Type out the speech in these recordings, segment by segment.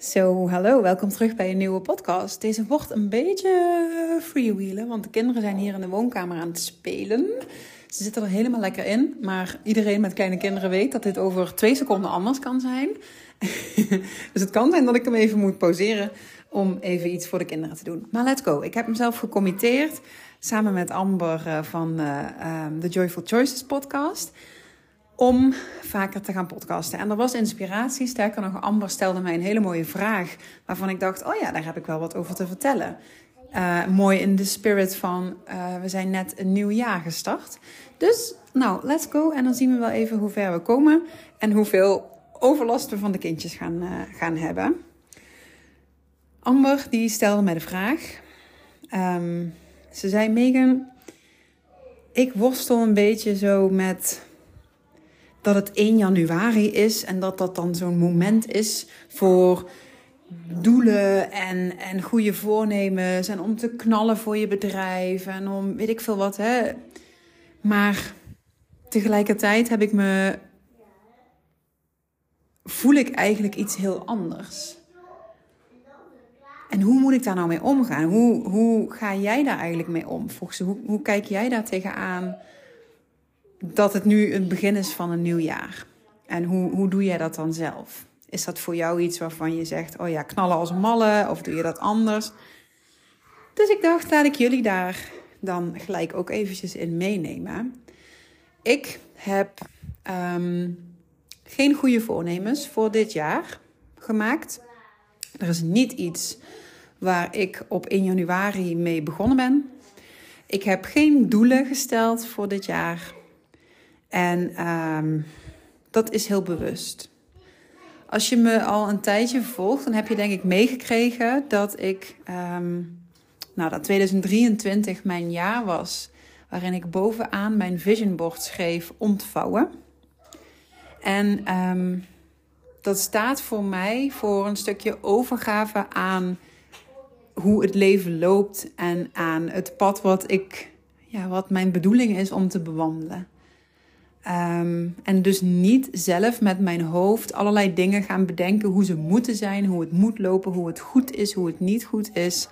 Zo, hallo, welkom terug bij een nieuwe podcast. Deze wordt een beetje freewheelen, want de kinderen zijn hier in de woonkamer aan het spelen. Ze zitten er helemaal lekker in, maar iedereen met kleine kinderen weet dat dit over twee seconden anders kan zijn. dus het kan zijn dat ik hem even moet pauzeren om even iets voor de kinderen te doen. Maar let's go. Ik heb mezelf gecommitteerd samen met Amber eh, van de eh, ehm, Joyful Choices podcast om vaker te gaan podcasten. En er was inspiratie. Sterker nog, Amber stelde mij een hele mooie vraag. Waarvan ik dacht: oh ja, daar heb ik wel wat over te vertellen. Uh, mooi in de spirit van: uh, we zijn net een nieuw jaar gestart. Dus, nou, let's go. En dan zien we wel even hoe ver we komen. En hoeveel overlast we van de kindjes gaan, uh, gaan hebben. Amber die stelde mij de vraag. Um, ze zei: Megan, ik worstel een beetje zo met dat het 1 januari is en dat dat dan zo'n moment is voor doelen en, en goede voornemens en om te knallen voor je bedrijf en om weet ik veel wat. Hè. Maar tegelijkertijd heb ik me. voel ik eigenlijk iets heel anders. En hoe moet ik daar nou mee omgaan? Hoe, hoe ga jij daar eigenlijk mee om? Volgens hoe, hoe kijk jij daar tegenaan? Dat het nu het begin is van een nieuw jaar. En hoe, hoe doe jij dat dan zelf? Is dat voor jou iets waarvan je zegt, oh ja, knallen als malle, of doe je dat anders? Dus ik dacht, laat ik jullie daar dan gelijk ook eventjes in meenemen. Ik heb um, geen goede voornemens voor dit jaar gemaakt. Er is niet iets waar ik op 1 januari mee begonnen ben. Ik heb geen doelen gesteld voor dit jaar. En um, dat is heel bewust. Als je me al een tijdje volgt, dan heb je denk ik meegekregen dat ik, um, nou dat 2023 mijn jaar was, waarin ik bovenaan mijn vision board schreef ontvouwen. En um, dat staat voor mij voor een stukje overgave aan hoe het leven loopt en aan het pad wat ik, ja, wat mijn bedoeling is om te bewandelen. Um, en dus niet zelf met mijn hoofd allerlei dingen gaan bedenken hoe ze moeten zijn, hoe het moet lopen, hoe het goed is, hoe het niet goed is.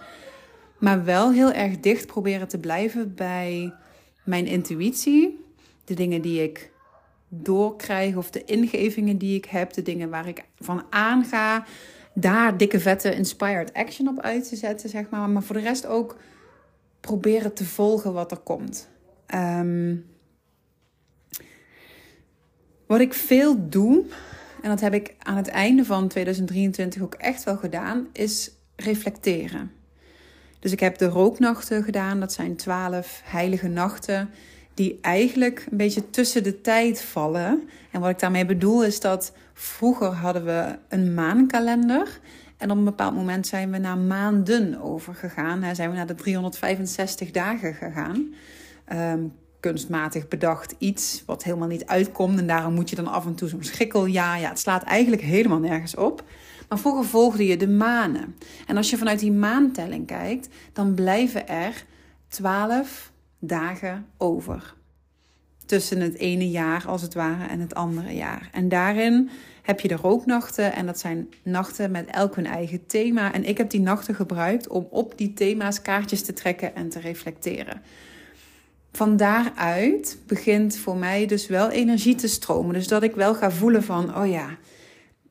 Maar wel heel erg dicht proberen te blijven bij mijn intuïtie, de dingen die ik doorkrijg of de ingevingen die ik heb, de dingen waar ik van aanga, daar dikke vette inspired action op uit te zetten, zeg maar. Maar voor de rest ook proberen te volgen wat er komt. Um, wat ik veel doe, en dat heb ik aan het einde van 2023 ook echt wel gedaan, is reflecteren. Dus ik heb de rooknachten gedaan. Dat zijn twaalf heilige nachten die eigenlijk een beetje tussen de tijd vallen. En wat ik daarmee bedoel is dat vroeger hadden we een maankalender. En op een bepaald moment zijn we naar maanden overgegaan. Zijn we naar de 365 dagen gegaan. Um, kunstmatig bedacht iets wat helemaal niet uitkomt. En daarom moet je dan af en toe zo'n schikkel. Ja, ja, het slaat eigenlijk helemaal nergens op. Maar vroeger volgde je de manen. En als je vanuit die maantelling kijkt, dan blijven er twaalf dagen over. Tussen het ene jaar als het ware en het andere jaar. En daarin heb je de rooknachten. En dat zijn nachten met elk hun eigen thema. En ik heb die nachten gebruikt om op die thema's kaartjes te trekken en te reflecteren van daaruit begint voor mij dus wel energie te stromen. Dus dat ik wel ga voelen van, oh ja,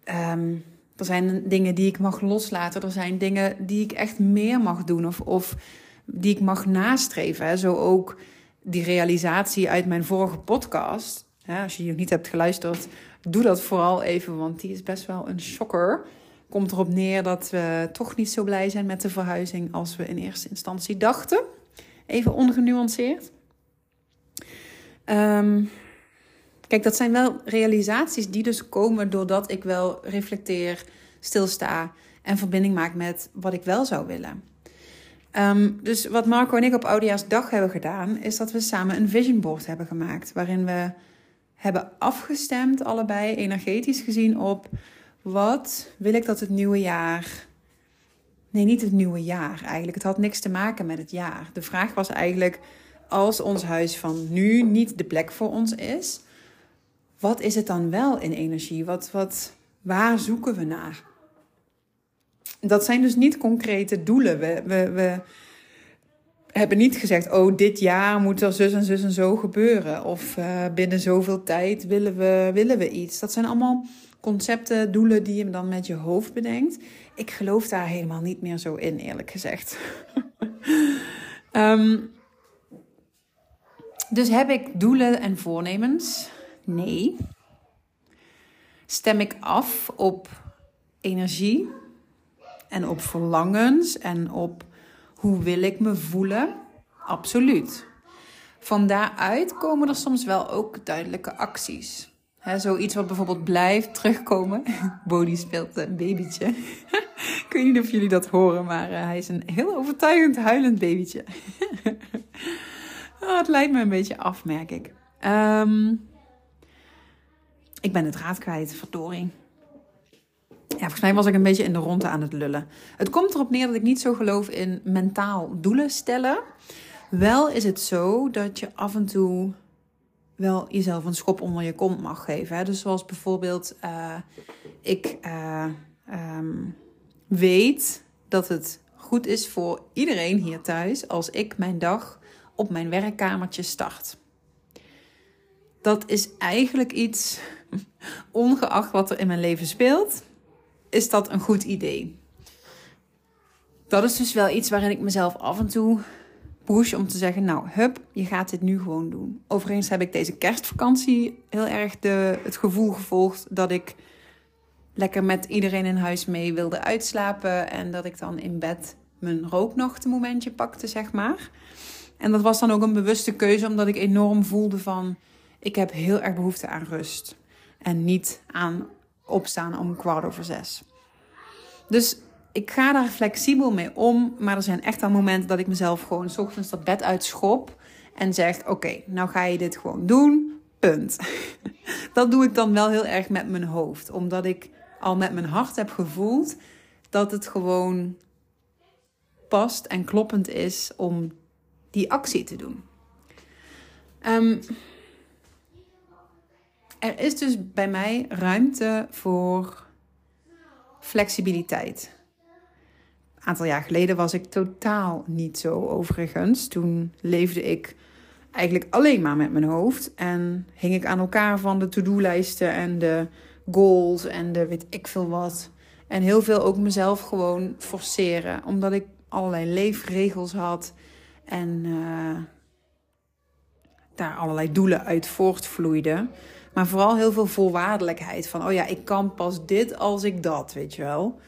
ehm, er zijn dingen die ik mag loslaten. Er zijn dingen die ik echt meer mag doen of, of die ik mag nastreven. Zo ook die realisatie uit mijn vorige podcast. als je die nog niet hebt geluisterd, doe dat vooral even, want die is best wel een shocker. Komt erop neer dat we toch niet zo blij zijn met de verhuizing als we in eerste instantie dachten. Even ongenuanceerd. Um, kijk, dat zijn wel realisaties die dus komen doordat ik wel reflecteer, stilsta en verbinding maak met wat ik wel zou willen. Um, dus wat Marco en ik op Audia's dag hebben gedaan, is dat we samen een vision board hebben gemaakt. Waarin we hebben afgestemd, allebei energetisch gezien, op wat wil ik dat het nieuwe jaar. Nee, niet het nieuwe jaar eigenlijk. Het had niks te maken met het jaar. De vraag was eigenlijk als ons huis van nu niet de plek voor ons is, wat is het dan wel in energie? Wat, wat, waar zoeken we naar? dat zijn dus niet concrete doelen. We, we, we hebben niet gezegd, oh, dit jaar moet er zus en zus en zo gebeuren. Of uh, binnen zoveel tijd willen we, willen we iets. Dat zijn allemaal concepten, doelen die je dan met je hoofd bedenkt. Ik geloof daar helemaal niet meer zo in, eerlijk gezegd. um, dus heb ik doelen en voornemens? Nee. Stem ik af op energie en op verlangens en op hoe wil ik me voelen? Absoluut. Van daaruit komen er soms wel ook duidelijke acties. Zoiets wat bijvoorbeeld blijft terugkomen. Bodie speelt een babytje. ik weet niet of jullie dat horen, maar uh, hij is een heel overtuigend huilend babytje. oh, het leidt me een beetje af, merk ik. Um, ik ben het raad kwijt, verdorie. Ja, volgens mij was ik een beetje in de ronde aan het lullen. Het komt erop neer dat ik niet zo geloof in mentaal doelen stellen. Wel is het zo dat je af en toe wel jezelf een schop onder je kont mag geven. Hè? Dus zoals bijvoorbeeld, uh, ik uh, um, weet dat het goed is voor iedereen hier thuis als ik mijn dag op mijn werkkamertje start. Dat is eigenlijk iets, ongeacht wat er in mijn leven speelt, is dat een goed idee. Dat is dus wel iets waarin ik mezelf af en toe push om te zeggen: Nou, hup, je gaat dit nu gewoon doen. Overigens heb ik deze kerstvakantie heel erg de, het gevoel gevolgd dat ik lekker met iedereen in huis mee wilde uitslapen. En dat ik dan in bed mijn momentje pakte, zeg maar. En dat was dan ook een bewuste keuze, omdat ik enorm voelde van... ik heb heel erg behoefte aan rust. En niet aan opstaan om kwart over zes. Dus ik ga daar flexibel mee om. Maar er zijn echt al momenten dat ik mezelf gewoon s ochtends dat bed uitschop. En zeg: Oké, nou ga je dit gewoon doen. Punt. Dat doe ik dan wel heel erg met mijn hoofd. Omdat ik al met mijn hart heb gevoeld dat het gewoon past en kloppend is om die actie te doen. Um, er is dus bij mij ruimte voor flexibiliteit. Een aantal jaar geleden was ik totaal niet zo overigens. Toen leefde ik eigenlijk alleen maar met mijn hoofd en hing ik aan elkaar van de to-do-lijsten en de goals en de weet ik veel wat. En heel veel ook mezelf gewoon forceren, omdat ik allerlei leefregels had en uh, daar allerlei doelen uit voortvloeiden. Maar vooral heel veel voorwaardelijkheid. Van, oh ja, ik kan pas dit als ik dat, weet je wel.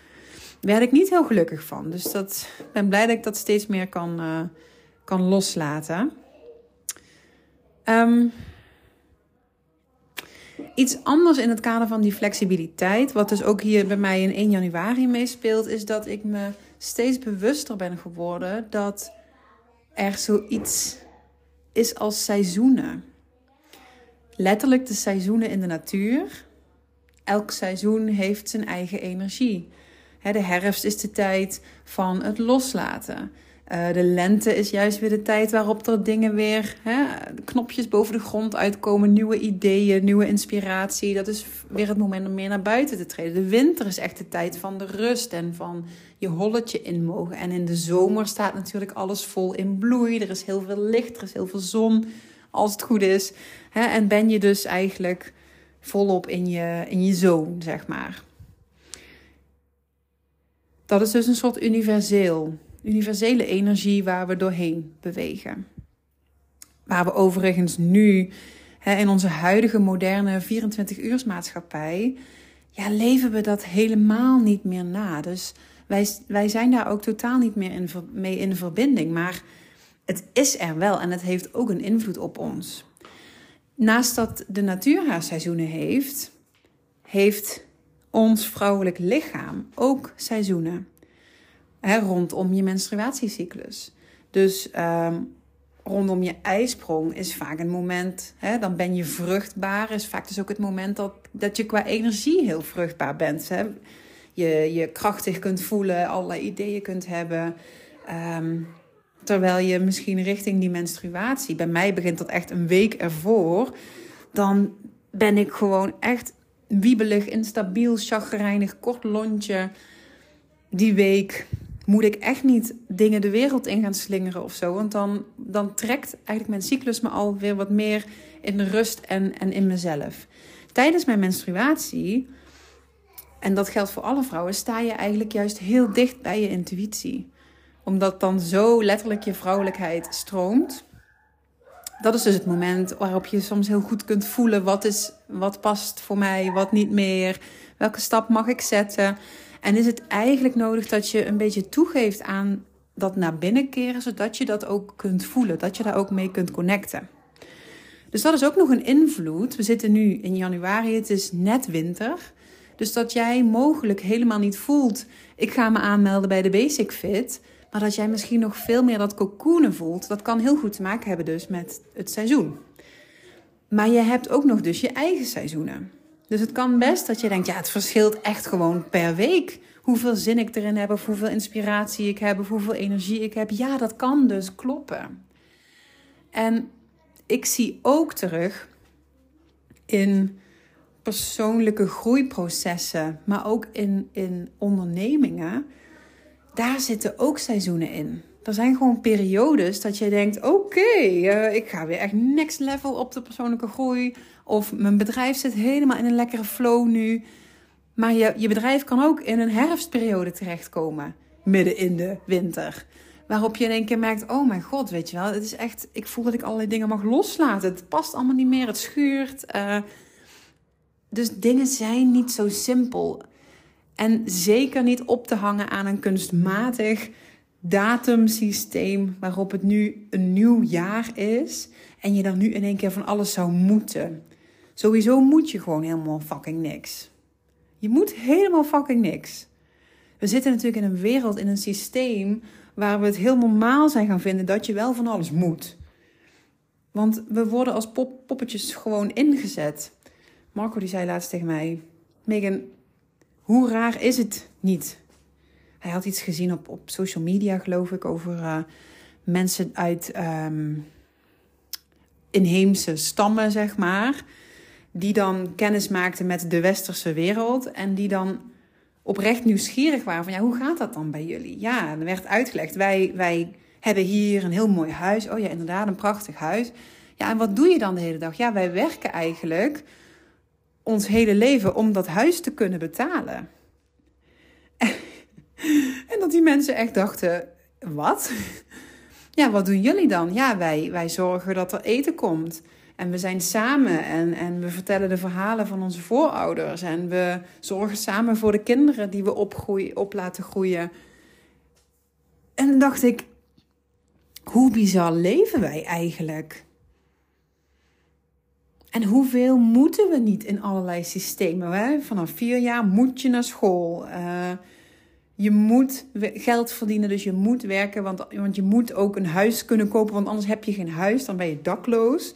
Daar werd ik niet heel gelukkig van. Dus dat, ik ben blij dat ik dat steeds meer kan, uh, kan loslaten. Um, iets anders in het kader van die flexibiliteit, wat dus ook hier bij mij in 1 januari meespeelt, is dat ik me steeds bewuster ben geworden dat er zoiets is als seizoenen letterlijk de seizoenen in de natuur. Elk seizoen heeft zijn eigen energie. De herfst is de tijd van het loslaten. Eh, de lente is juist weer de tijd waarop er dingen weer, hè, knopjes boven de grond uitkomen, nieuwe ideeën, nieuwe inspiratie. Dat is weer het moment om meer naar buiten te treden. De winter is echt de tijd van de rust en van je holletje in mogen. En in de zomer staat natuurlijk alles vol in bloei. Er is heel veel licht, er is heel veel zon als het goed is. Hè? En ben je dus eigenlijk volop in je, in je zone, zeg maar. Dat is dus een soort universeel, universele energie waar we doorheen bewegen. Waar we overigens nu hè, in onze huidige moderne 24-uursmaatschappij, ja, leven we dat helemaal niet meer na. Dus wij, wij zijn daar ook totaal niet meer in, mee in verbinding. Maar het is er wel en het heeft ook een invloed op ons. Naast dat de natuur haar seizoenen heeft, heeft ons vrouwelijk lichaam ook seizoenen. Rondom je menstruatiecyclus. Dus ehm, rondom je ijsprong is vaak een moment, dan ben je vruchtbaar, is vaak dus ook het moment dat, dat je qua energie heel vruchtbaar bent. Je je krachtig kunt voelen, allerlei ideeën kunt hebben. Um, terwijl je misschien richting die menstruatie, bij mij begint dat echt een week ervoor, dan ben ik gewoon echt wiebelig, instabiel, chagrijnig, kort lontje. die week moet ik echt niet dingen de wereld in gaan slingeren of zo. Want dan, dan trekt eigenlijk mijn cyclus me alweer wat meer in de rust en, en in mezelf. Tijdens mijn menstruatie, en dat geldt voor alle vrouwen, sta je eigenlijk juist heel dicht bij je intuïtie. Omdat dan zo letterlijk je vrouwelijkheid stroomt. Dat is dus het moment waarop je soms heel goed kunt voelen wat, is, wat past voor mij, wat niet meer. Welke stap mag ik zetten? En is het eigenlijk nodig dat je een beetje toegeeft aan dat naar binnen keren, zodat je dat ook kunt voelen, dat je daar ook mee kunt connecten. Dus dat is ook nog een invloed. We zitten nu in januari, het is net winter. Dus dat jij mogelijk helemaal niet voelt, ik ga me aanmelden bij de Basic Fit. Maar dat jij misschien nog veel meer dat cocoonen voelt. Dat kan heel goed te maken hebben dus met het seizoen. Maar je hebt ook nog dus je eigen seizoenen. Dus het kan best dat je denkt, ja, het verschilt echt gewoon per week. Hoeveel zin ik erin heb, of hoeveel inspiratie ik heb, of hoeveel energie ik heb. Ja, dat kan dus kloppen. En ik zie ook terug in persoonlijke groeiprocessen, maar ook in, in ondernemingen. Daar zitten ook seizoenen in. Er zijn gewoon periodes dat je denkt: oké, eh, ik ga weer echt next level op de persoonlijke groei. Of mijn bedrijf zit helemaal in een lekkere flow nu. Maar je, je bedrijf kan ook in een herfstperiode terechtkomen, midden in de winter. Waarop je in één keer merkt: oh mijn god, weet je wel, het is echt, ik voel dat ik allerlei dingen mag loslaten. Het past allemaal niet meer, het schuurt. Uh, dus dingen zijn niet zo simpel. En zeker niet op te hangen aan een kunstmatig datumsysteem waarop het nu een nieuw jaar is en je dan nu in één keer van alles zou moeten. Sowieso moet je gewoon helemaal fucking niks. Je moet helemaal fucking niks. We zitten natuurlijk in een wereld, in een systeem waar we het heel normaal zijn gaan vinden dat je wel van alles moet. Want we worden als pop poppetjes gewoon ingezet. Marco die zei laatst tegen mij: Megan, hoe raar is het niet? Hij had iets gezien op, op social media, geloof ik, over uh, mensen uit um, inheemse stammen, zeg maar. Die dan kennis maakten met de westerse wereld. En die dan oprecht nieuwsgierig waren van ja, hoe gaat dat dan bij jullie? Ja, er werd uitgelegd, wij, wij hebben hier een heel mooi huis. Oh ja, inderdaad, een prachtig huis. Ja, en wat doe je dan de hele dag? Ja, wij werken eigenlijk ons hele leven om dat huis te kunnen betalen. En dat die mensen echt dachten: wat? Ja, wat doen jullie dan? Ja, wij, wij zorgen dat er eten komt. En we zijn samen en, en we vertellen de verhalen van onze voorouders. En we zorgen samen voor de kinderen die we opgroeien, op laten groeien. En dan dacht ik, hoe bizar leven wij eigenlijk? En hoeveel moeten we niet in allerlei systemen? Hè? Vanaf vier jaar moet je naar school. Uh, je moet geld verdienen, dus je moet werken, want, want je moet ook een huis kunnen kopen, want anders heb je geen huis, dan ben je dakloos.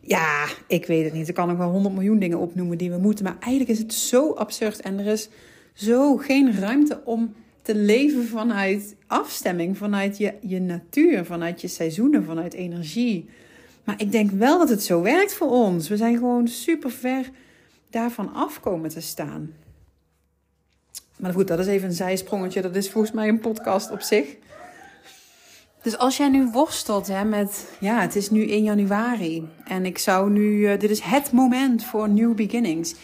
Ja, ik weet het niet. Ik kan nog wel honderd miljoen dingen opnoemen die we moeten, maar eigenlijk is het zo absurd en er is zo geen ruimte om te leven vanuit afstemming, vanuit je, je natuur, vanuit je seizoenen, vanuit energie. Maar ik denk wel dat het zo werkt voor ons. We zijn gewoon super ver daarvan afkomen te staan. Maar goed, dat is even een zijsprongetje. Dat is volgens mij een podcast op zich. Dus als jij nu worstelt hè, met, ja, het is nu 1 januari en ik zou nu, uh, dit is het moment voor new beginnings.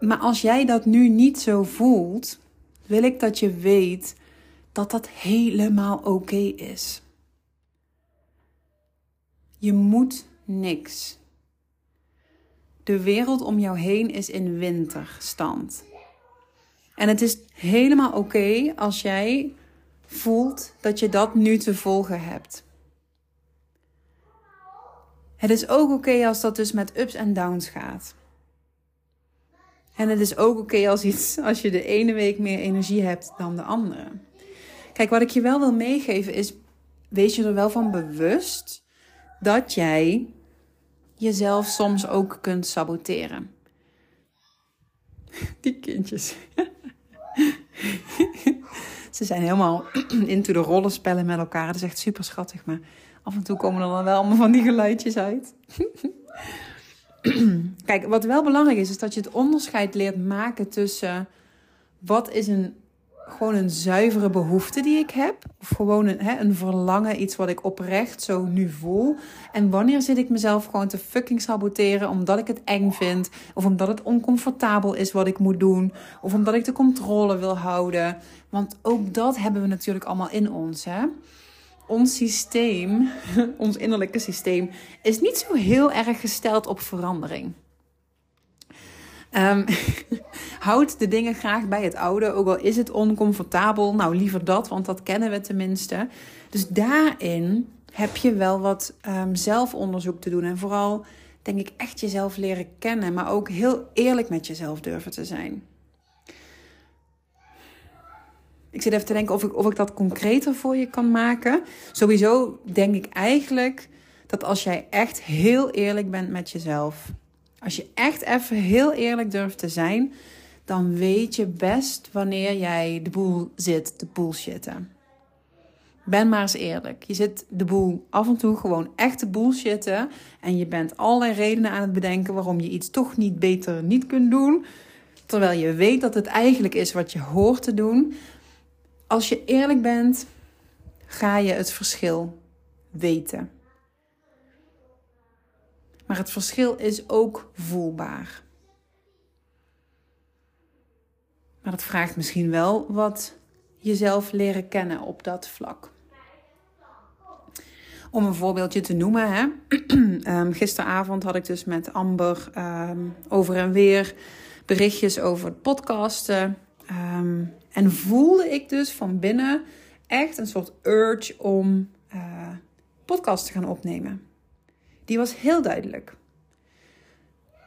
Maar als jij dat nu niet zo voelt, wil ik dat je weet dat dat helemaal oké is. Je moet niks. De wereld om jou heen is in winterstand. En het is helemaal oké als jij voelt dat je dat nu te volgen hebt. Het is ook oké als dat dus met ups en downs gaat. En het is ook oké als, iets, als je de ene week meer energie hebt dan de andere. Kijk, wat ik je wel wil meegeven is: wees je er wel van bewust dat jij jezelf soms ook kunt saboteren. Die kindjes. Ze zijn helemaal into de rollenspellen met elkaar. Dat is echt super schattig. Maar af en toe komen er dan wel allemaal van die geluidjes uit. Kijk, wat wel belangrijk is, is dat je het onderscheid leert maken tussen wat is een gewoon een zuivere behoefte die ik heb? Of gewoon een, hè, een verlangen, iets wat ik oprecht zo nu voel? En wanneer zit ik mezelf gewoon te fucking saboteren omdat ik het eng vind? Of omdat het oncomfortabel is wat ik moet doen? Of omdat ik de controle wil houden? Want ook dat hebben we natuurlijk allemaal in ons, hè? Ons systeem, ons innerlijke systeem, is niet zo heel erg gesteld op verandering. Um, houd de dingen graag bij het oude, ook al is het oncomfortabel. Nou, liever dat, want dat kennen we tenminste. Dus daarin heb je wel wat um, zelfonderzoek te doen. En vooral, denk ik, echt jezelf leren kennen, maar ook heel eerlijk met jezelf durven te zijn. Ik zit even te denken of ik, of ik dat concreter voor je kan maken. Sowieso denk ik eigenlijk dat als jij echt heel eerlijk bent met jezelf als je echt even heel eerlijk durft te zijn, dan weet je best wanneer jij de boel zit te bullshitten. Ben maar eens eerlijk. Je zit de boel af en toe gewoon echt te bullshitten. En je bent allerlei redenen aan het bedenken waarom je iets toch niet beter niet kunt doen. Terwijl je weet dat het eigenlijk is wat je hoort te doen. Als je eerlijk bent, ga je het verschil weten. Maar het verschil is ook voelbaar. Maar dat vraagt misschien wel wat jezelf leren kennen op dat vlak. Om een voorbeeldje te noemen. Hè? um, gisteravond had ik dus met Amber um, over en weer berichtjes over podcasten. Um, en voelde ik dus van binnen echt een soort urge om uh, podcast te gaan opnemen. Die was heel duidelijk.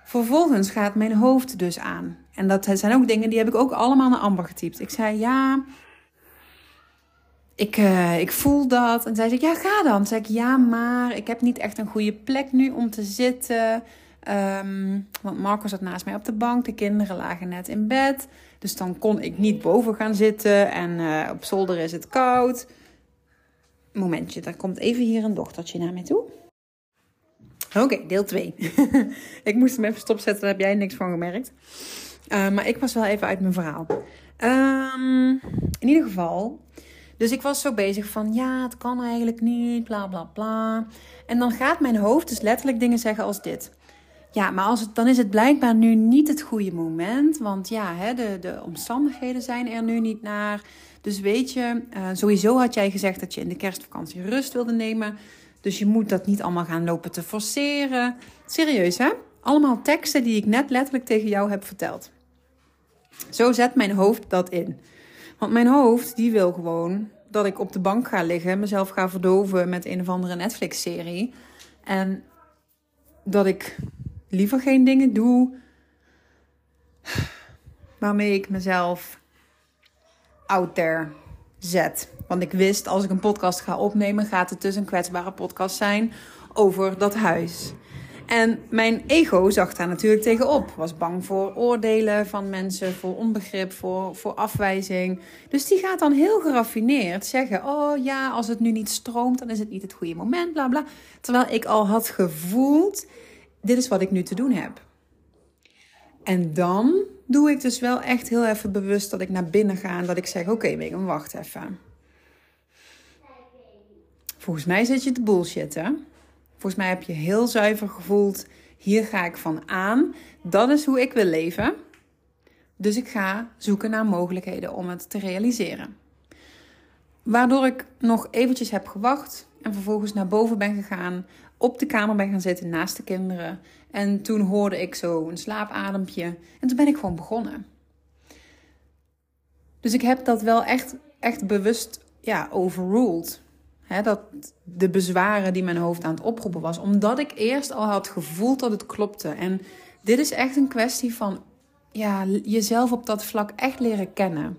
Vervolgens gaat mijn hoofd dus aan. En dat zijn ook dingen die heb ik ook allemaal naar Amber getypt. Ik zei ja, ik, uh, ik voel dat. En zij zei ja, ga dan. Zeg ik ja, maar ik heb niet echt een goede plek nu om te zitten. Um, want Marco zat naast mij op de bank. De kinderen lagen net in bed. Dus dan kon ik niet boven gaan zitten. En uh, op zolder is het koud. Momentje, daar komt even hier een dochtertje naar mij toe. Oké, deel 2. ik moest hem even stopzetten, daar heb jij niks van gemerkt. Uh, maar ik was wel even uit mijn verhaal. Um, in ieder geval. Dus ik was zo bezig van ja, het kan eigenlijk niet, bla bla bla. En dan gaat mijn hoofd dus letterlijk dingen zeggen als dit. Ja, maar als het, dan is het blijkbaar nu niet het goede moment. Want ja, hè, de, de omstandigheden zijn er nu niet naar. Dus weet je, uh, sowieso had jij gezegd dat je in de kerstvakantie rust wilde nemen. Dus je moet dat niet allemaal gaan lopen te forceren. Serieus hè? Allemaal teksten die ik net letterlijk tegen jou heb verteld. Zo zet mijn hoofd dat in. Want mijn hoofd die wil gewoon dat ik op de bank ga liggen, mezelf ga verdoven met een of andere Netflix-serie. En dat ik liever geen dingen doe waarmee ik mezelf out there zet. Want ik wist, als ik een podcast ga opnemen, gaat het dus een kwetsbare podcast zijn over dat huis. En mijn ego zag daar natuurlijk tegenop. Was bang voor oordelen van mensen, voor onbegrip, voor, voor afwijzing. Dus die gaat dan heel geraffineerd zeggen: Oh ja, als het nu niet stroomt, dan is het niet het goede moment, bla bla. Terwijl ik al had gevoeld: Dit is wat ik nu te doen heb. En dan doe ik dus wel echt heel even bewust dat ik naar binnen ga en dat ik zeg: Oké, okay, Megan, wacht even. Volgens mij zit je te bullshitten. Volgens mij heb je heel zuiver gevoeld: hier ga ik van aan. Dat is hoe ik wil leven. Dus ik ga zoeken naar mogelijkheden om het te realiseren. Waardoor ik nog eventjes heb gewacht en vervolgens naar boven ben gegaan, op de kamer ben gaan zitten naast de kinderen. En toen hoorde ik zo een slaapadempje en toen ben ik gewoon begonnen. Dus ik heb dat wel echt, echt bewust ja, overruled. Dat de bezwaren die mijn hoofd aan het oproepen was. Omdat ik eerst al had gevoeld dat het klopte. En dit is echt een kwestie van ja, jezelf op dat vlak echt leren kennen.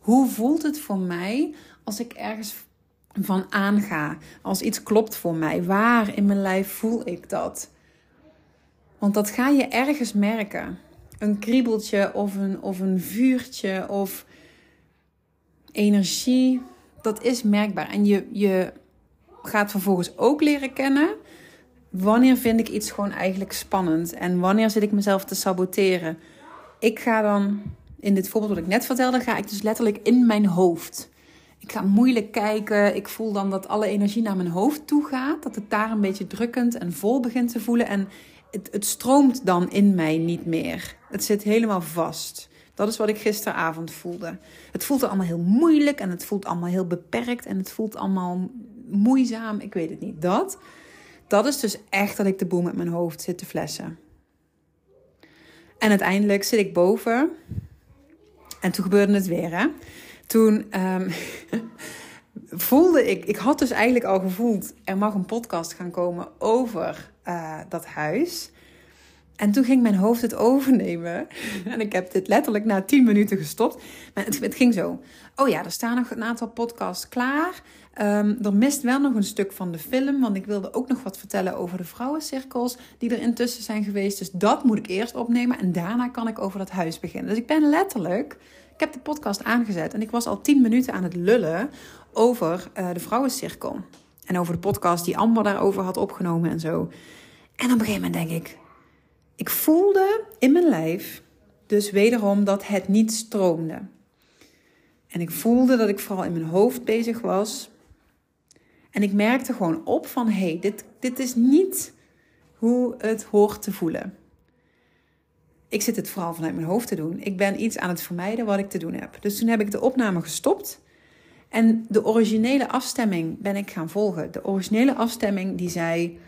Hoe voelt het voor mij als ik ergens van aanga? Als iets klopt voor mij? Waar in mijn lijf voel ik dat? Want dat ga je ergens merken. Een kriebeltje of een, of een vuurtje of energie dat is merkbaar. En je, je gaat vervolgens ook leren kennen. Wanneer vind ik iets gewoon eigenlijk spannend? En wanneer zit ik mezelf te saboteren? Ik ga dan in dit voorbeeld wat ik net vertelde, ga ik dus letterlijk in mijn hoofd. Ik ga moeilijk kijken. Ik voel dan dat alle energie naar mijn hoofd toe gaat. Dat het daar een beetje drukkend en vol begint te voelen. En het, het stroomt dan in mij niet meer. Het zit helemaal vast. Dat is wat ik gisteravond voelde. Het voelt allemaal heel moeilijk en het voelt allemaal heel beperkt en het voelt allemaal moeizaam. Ik weet het niet. Dat, dat is dus echt dat ik de boel met mijn hoofd zit te flessen. En uiteindelijk zit ik boven. En toen gebeurde het weer, hè. Toen um, voelde ik... Ik had dus eigenlijk al gevoeld... er mag een podcast gaan komen over uh, dat huis... En toen ging mijn hoofd het overnemen. En ik heb dit letterlijk na 10 minuten gestopt. Maar het, het ging zo. Oh ja, er staan nog een aantal podcasts klaar. Um, er mist wel nog een stuk van de film. Want ik wilde ook nog wat vertellen over de vrouwencirkels die er intussen zijn geweest. Dus dat moet ik eerst opnemen. En daarna kan ik over dat huis beginnen. Dus ik ben letterlijk. Ik heb de podcast aangezet. En ik was al 10 minuten aan het lullen over uh, de vrouwencirkel. En over de podcast die Amber daarover had opgenomen en zo. En op een gegeven moment denk ik ik voelde in mijn lijf dus wederom dat het niet stroomde. En ik voelde dat ik vooral in mijn hoofd bezig was. En ik merkte gewoon op van hé, hey, dit, dit is niet hoe het hoort te voelen. Ik zit het vooral vanuit mijn hoofd te doen. Ik ben iets aan het vermijden wat ik te doen heb. Dus toen heb ik de opname gestopt. En de originele afstemming ben ik gaan volgen. De originele afstemming die zei: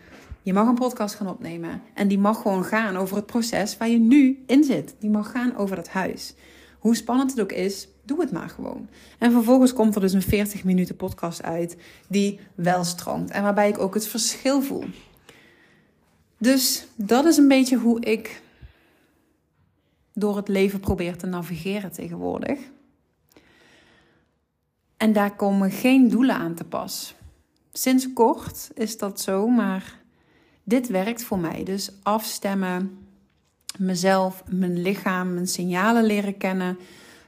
je mag een podcast gaan opnemen. En die mag gewoon gaan over het proces waar je nu in zit. Die mag gaan over dat huis. Hoe spannend het ook is, doe het maar gewoon. En vervolgens komt er dus een 40 minuten podcast uit die wel stroomt. En waarbij ik ook het verschil voel. Dus dat is een beetje hoe ik door het leven probeer te navigeren tegenwoordig. En daar komen geen doelen aan te pas. Sinds kort is dat zo, maar dit werkt voor mij. Dus afstemmen, mezelf, mijn lichaam, mijn signalen leren kennen.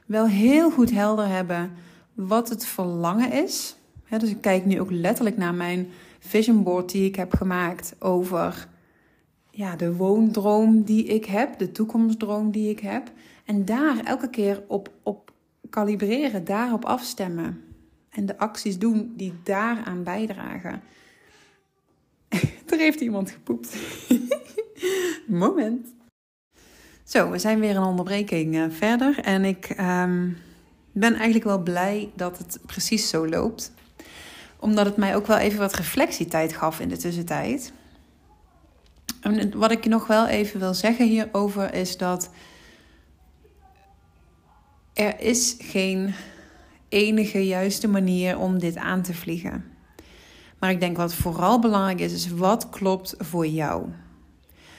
Wel heel goed helder hebben wat het verlangen is. dus ik kijk nu ook letterlijk naar mijn vision board die ik heb gemaakt over ja, de woondroom die ik heb, de toekomstdroom die ik heb. En daar elke keer op, op kalibreren, daarop afstemmen. En de acties doen die daaraan bijdragen. Heeft iemand gepoept. Moment. Zo, we zijn weer een onderbreking uh, verder. En ik um, ben eigenlijk wel blij dat het precies zo loopt. Omdat het mij ook wel even wat reflectietijd gaf in de tussentijd. En wat ik nog wel even wil zeggen hierover is dat er is geen enige juiste manier om dit aan te vliegen. Maar ik denk wat vooral belangrijk is, is wat klopt voor jou.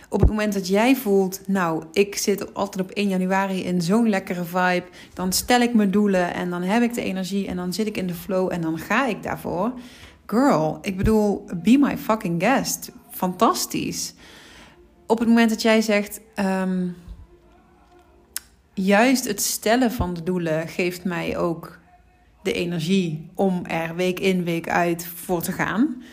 Op het moment dat jij voelt, nou, ik zit altijd op 1 januari in zo'n lekkere vibe, dan stel ik mijn doelen en dan heb ik de energie en dan zit ik in de flow en dan ga ik daarvoor. Girl, ik bedoel, be my fucking guest. Fantastisch. Op het moment dat jij zegt, um, juist het stellen van de doelen geeft mij ook de energie om er week in, week uit voor te gaan.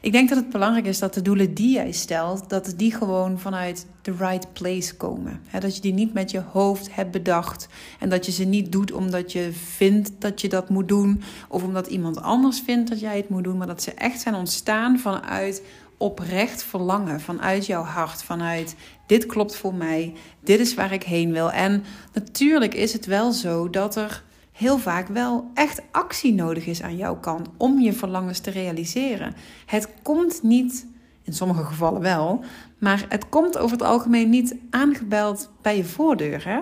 Ik denk dat het belangrijk is dat de doelen die jij stelt, dat die gewoon vanuit the right place komen. dat je die niet met je hoofd hebt bedacht en dat je ze niet doet omdat je vindt dat je dat moet doen of omdat iemand anders vindt dat jij het moet doen, maar dat ze echt zijn ontstaan vanuit oprecht verlangen, vanuit jouw hart, vanuit dit klopt voor mij, dit is waar ik heen wil. En natuurlijk is het wel zo dat er heel vaak wel echt actie nodig is aan jouw kant om je verlangens te realiseren. Het komt niet, in sommige gevallen wel, maar het komt over het algemeen niet aangebeld bij je voordeur. Hè?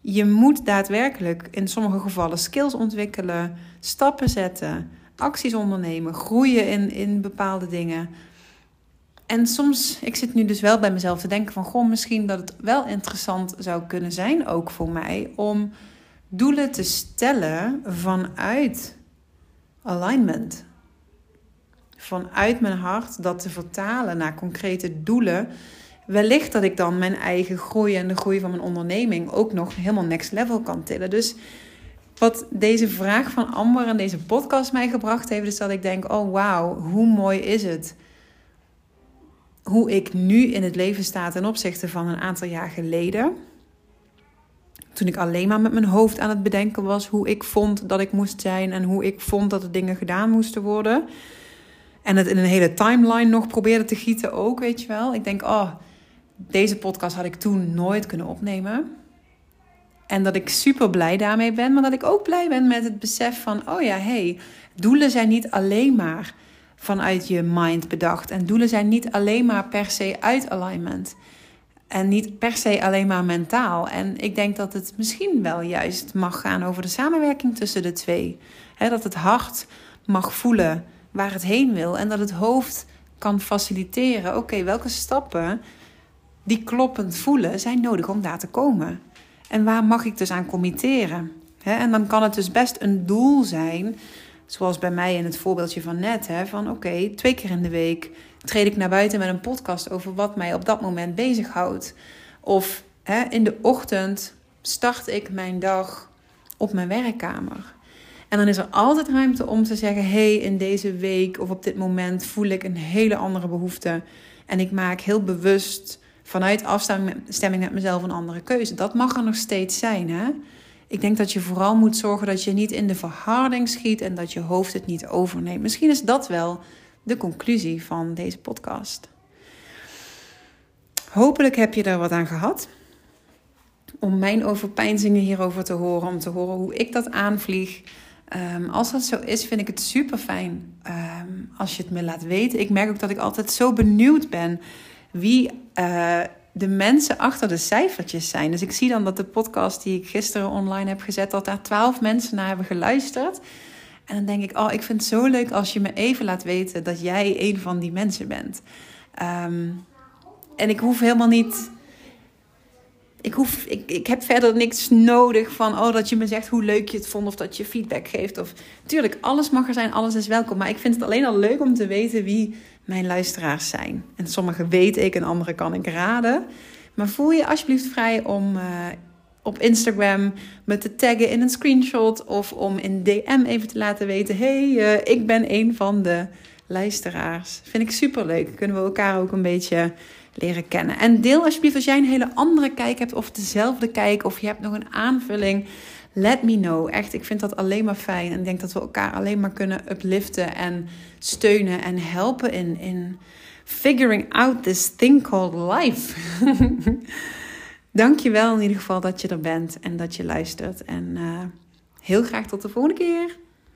Je moet daadwerkelijk in sommige gevallen skills ontwikkelen, stappen zetten, acties ondernemen, groeien in, in bepaalde dingen. En soms, ik zit nu dus wel bij mezelf te denken van, goh, misschien dat het wel interessant zou kunnen zijn, ook voor mij, om doelen te stellen vanuit alignment. Vanuit mijn hart dat te vertalen naar concrete doelen. Wellicht dat ik dan mijn eigen groei en de groei van mijn onderneming ook nog helemaal next level kan tillen. Dus wat deze vraag van Amber en deze podcast mij gebracht heeft, is dat ik denk: oh wauw, hoe mooi is het? Hoe ik nu in het leven sta ten opzichte van een aantal jaar geleden Toen ik alleen maar met mijn hoofd aan het bedenken was hoe ik vond dat ik moest zijn en hoe ik vond dat de dingen gedaan moesten worden. En het in een hele timeline nog probeerde te gieten ook, weet je wel. Ik denk, oh, deze podcast had ik toen nooit kunnen opnemen. En dat ik super blij daarmee ben, maar dat ik ook blij ben met het besef van, oh ja, hey, doelen zijn niet alleen maar vanuit je mind bedacht. En doelen zijn niet alleen maar per se uit alignment. En niet per se alleen maar mentaal. En ik denk dat het misschien wel juist mag gaan over de samenwerking tussen de twee. dat het hart mag voelen waar het heen wil. En dat het hoofd kan faciliteren. Oké, welke stappen die kloppend voelen zijn nodig om daar te komen? En waar mag ik dus aan committeren? en dan kan het dus best een doel zijn, zoals bij mij in het voorbeeldje van net, van oké, twee keer in de week treed ik naar buiten met een podcast over wat mij op dat moment bezighoudt. Of hè, in de ochtend start ik mijn dag op mijn werkkamer. En dan is er altijd ruimte om te zeggen: hey, in deze week of op dit moment voel ik een hele andere behoefte. En ik maak heel bewust vanuit afstemming met mezelf een andere keuze. Dat mag er nog steeds zijn. Hè? Ik denk dat je vooral moet zorgen dat je niet in de verharding schiet en dat je hoofd het niet overneemt. Misschien is dat wel de conclusie van deze podcast. Hopelijk heb je er wat aan gehad. Om mijn overpeinzingen hierover te horen, om te horen hoe ik dat aanvlieg. Ehm, als dat zo is, vind ik het super fijn ehm, als je het me laat weten. Ik merk ook dat ik altijd zo benieuwd ben wie uh, de mensen achter de cijfertjes zijn. Dus ik zie dan dat de podcast die ik gisteren online heb gezet, dat daar twaalf mensen naar hebben geluisterd. En dan denk ik, oh, ik vind het zo leuk als je me even laat weten dat jij een van die mensen bent. Um, en ik hoef helemaal niet. Ik, hoef, ik, ik heb verder niks nodig van oh, dat je me zegt hoe leuk je het vond of dat je feedback geeft. Of tuurlijk, alles mag er zijn, alles is welkom. Maar ik vind het alleen al leuk om te weten wie mijn luisteraars zijn. En sommige weet ik en andere kan ik raden. Maar voel je alsjeblieft vrij om uh, op Instagram me te taggen in een screenshot of om in DM even te laten weten: hey, uh, ik ben een van de luisteraars. Vind ik super leuk. Kunnen we elkaar ook een beetje leren kennen. En deel alsjeblieft als jij een hele andere kijk hebt of dezelfde kijk of je hebt nog een aanvulling. Let me know. Echt, ik vind dat alleen maar fijn. En denk dat we elkaar alleen maar kunnen upliften en steunen en helpen in, in figuring out this thing called life. Dank je wel in ieder geval dat je er bent en dat je luistert. En uh, heel graag tot de volgende keer.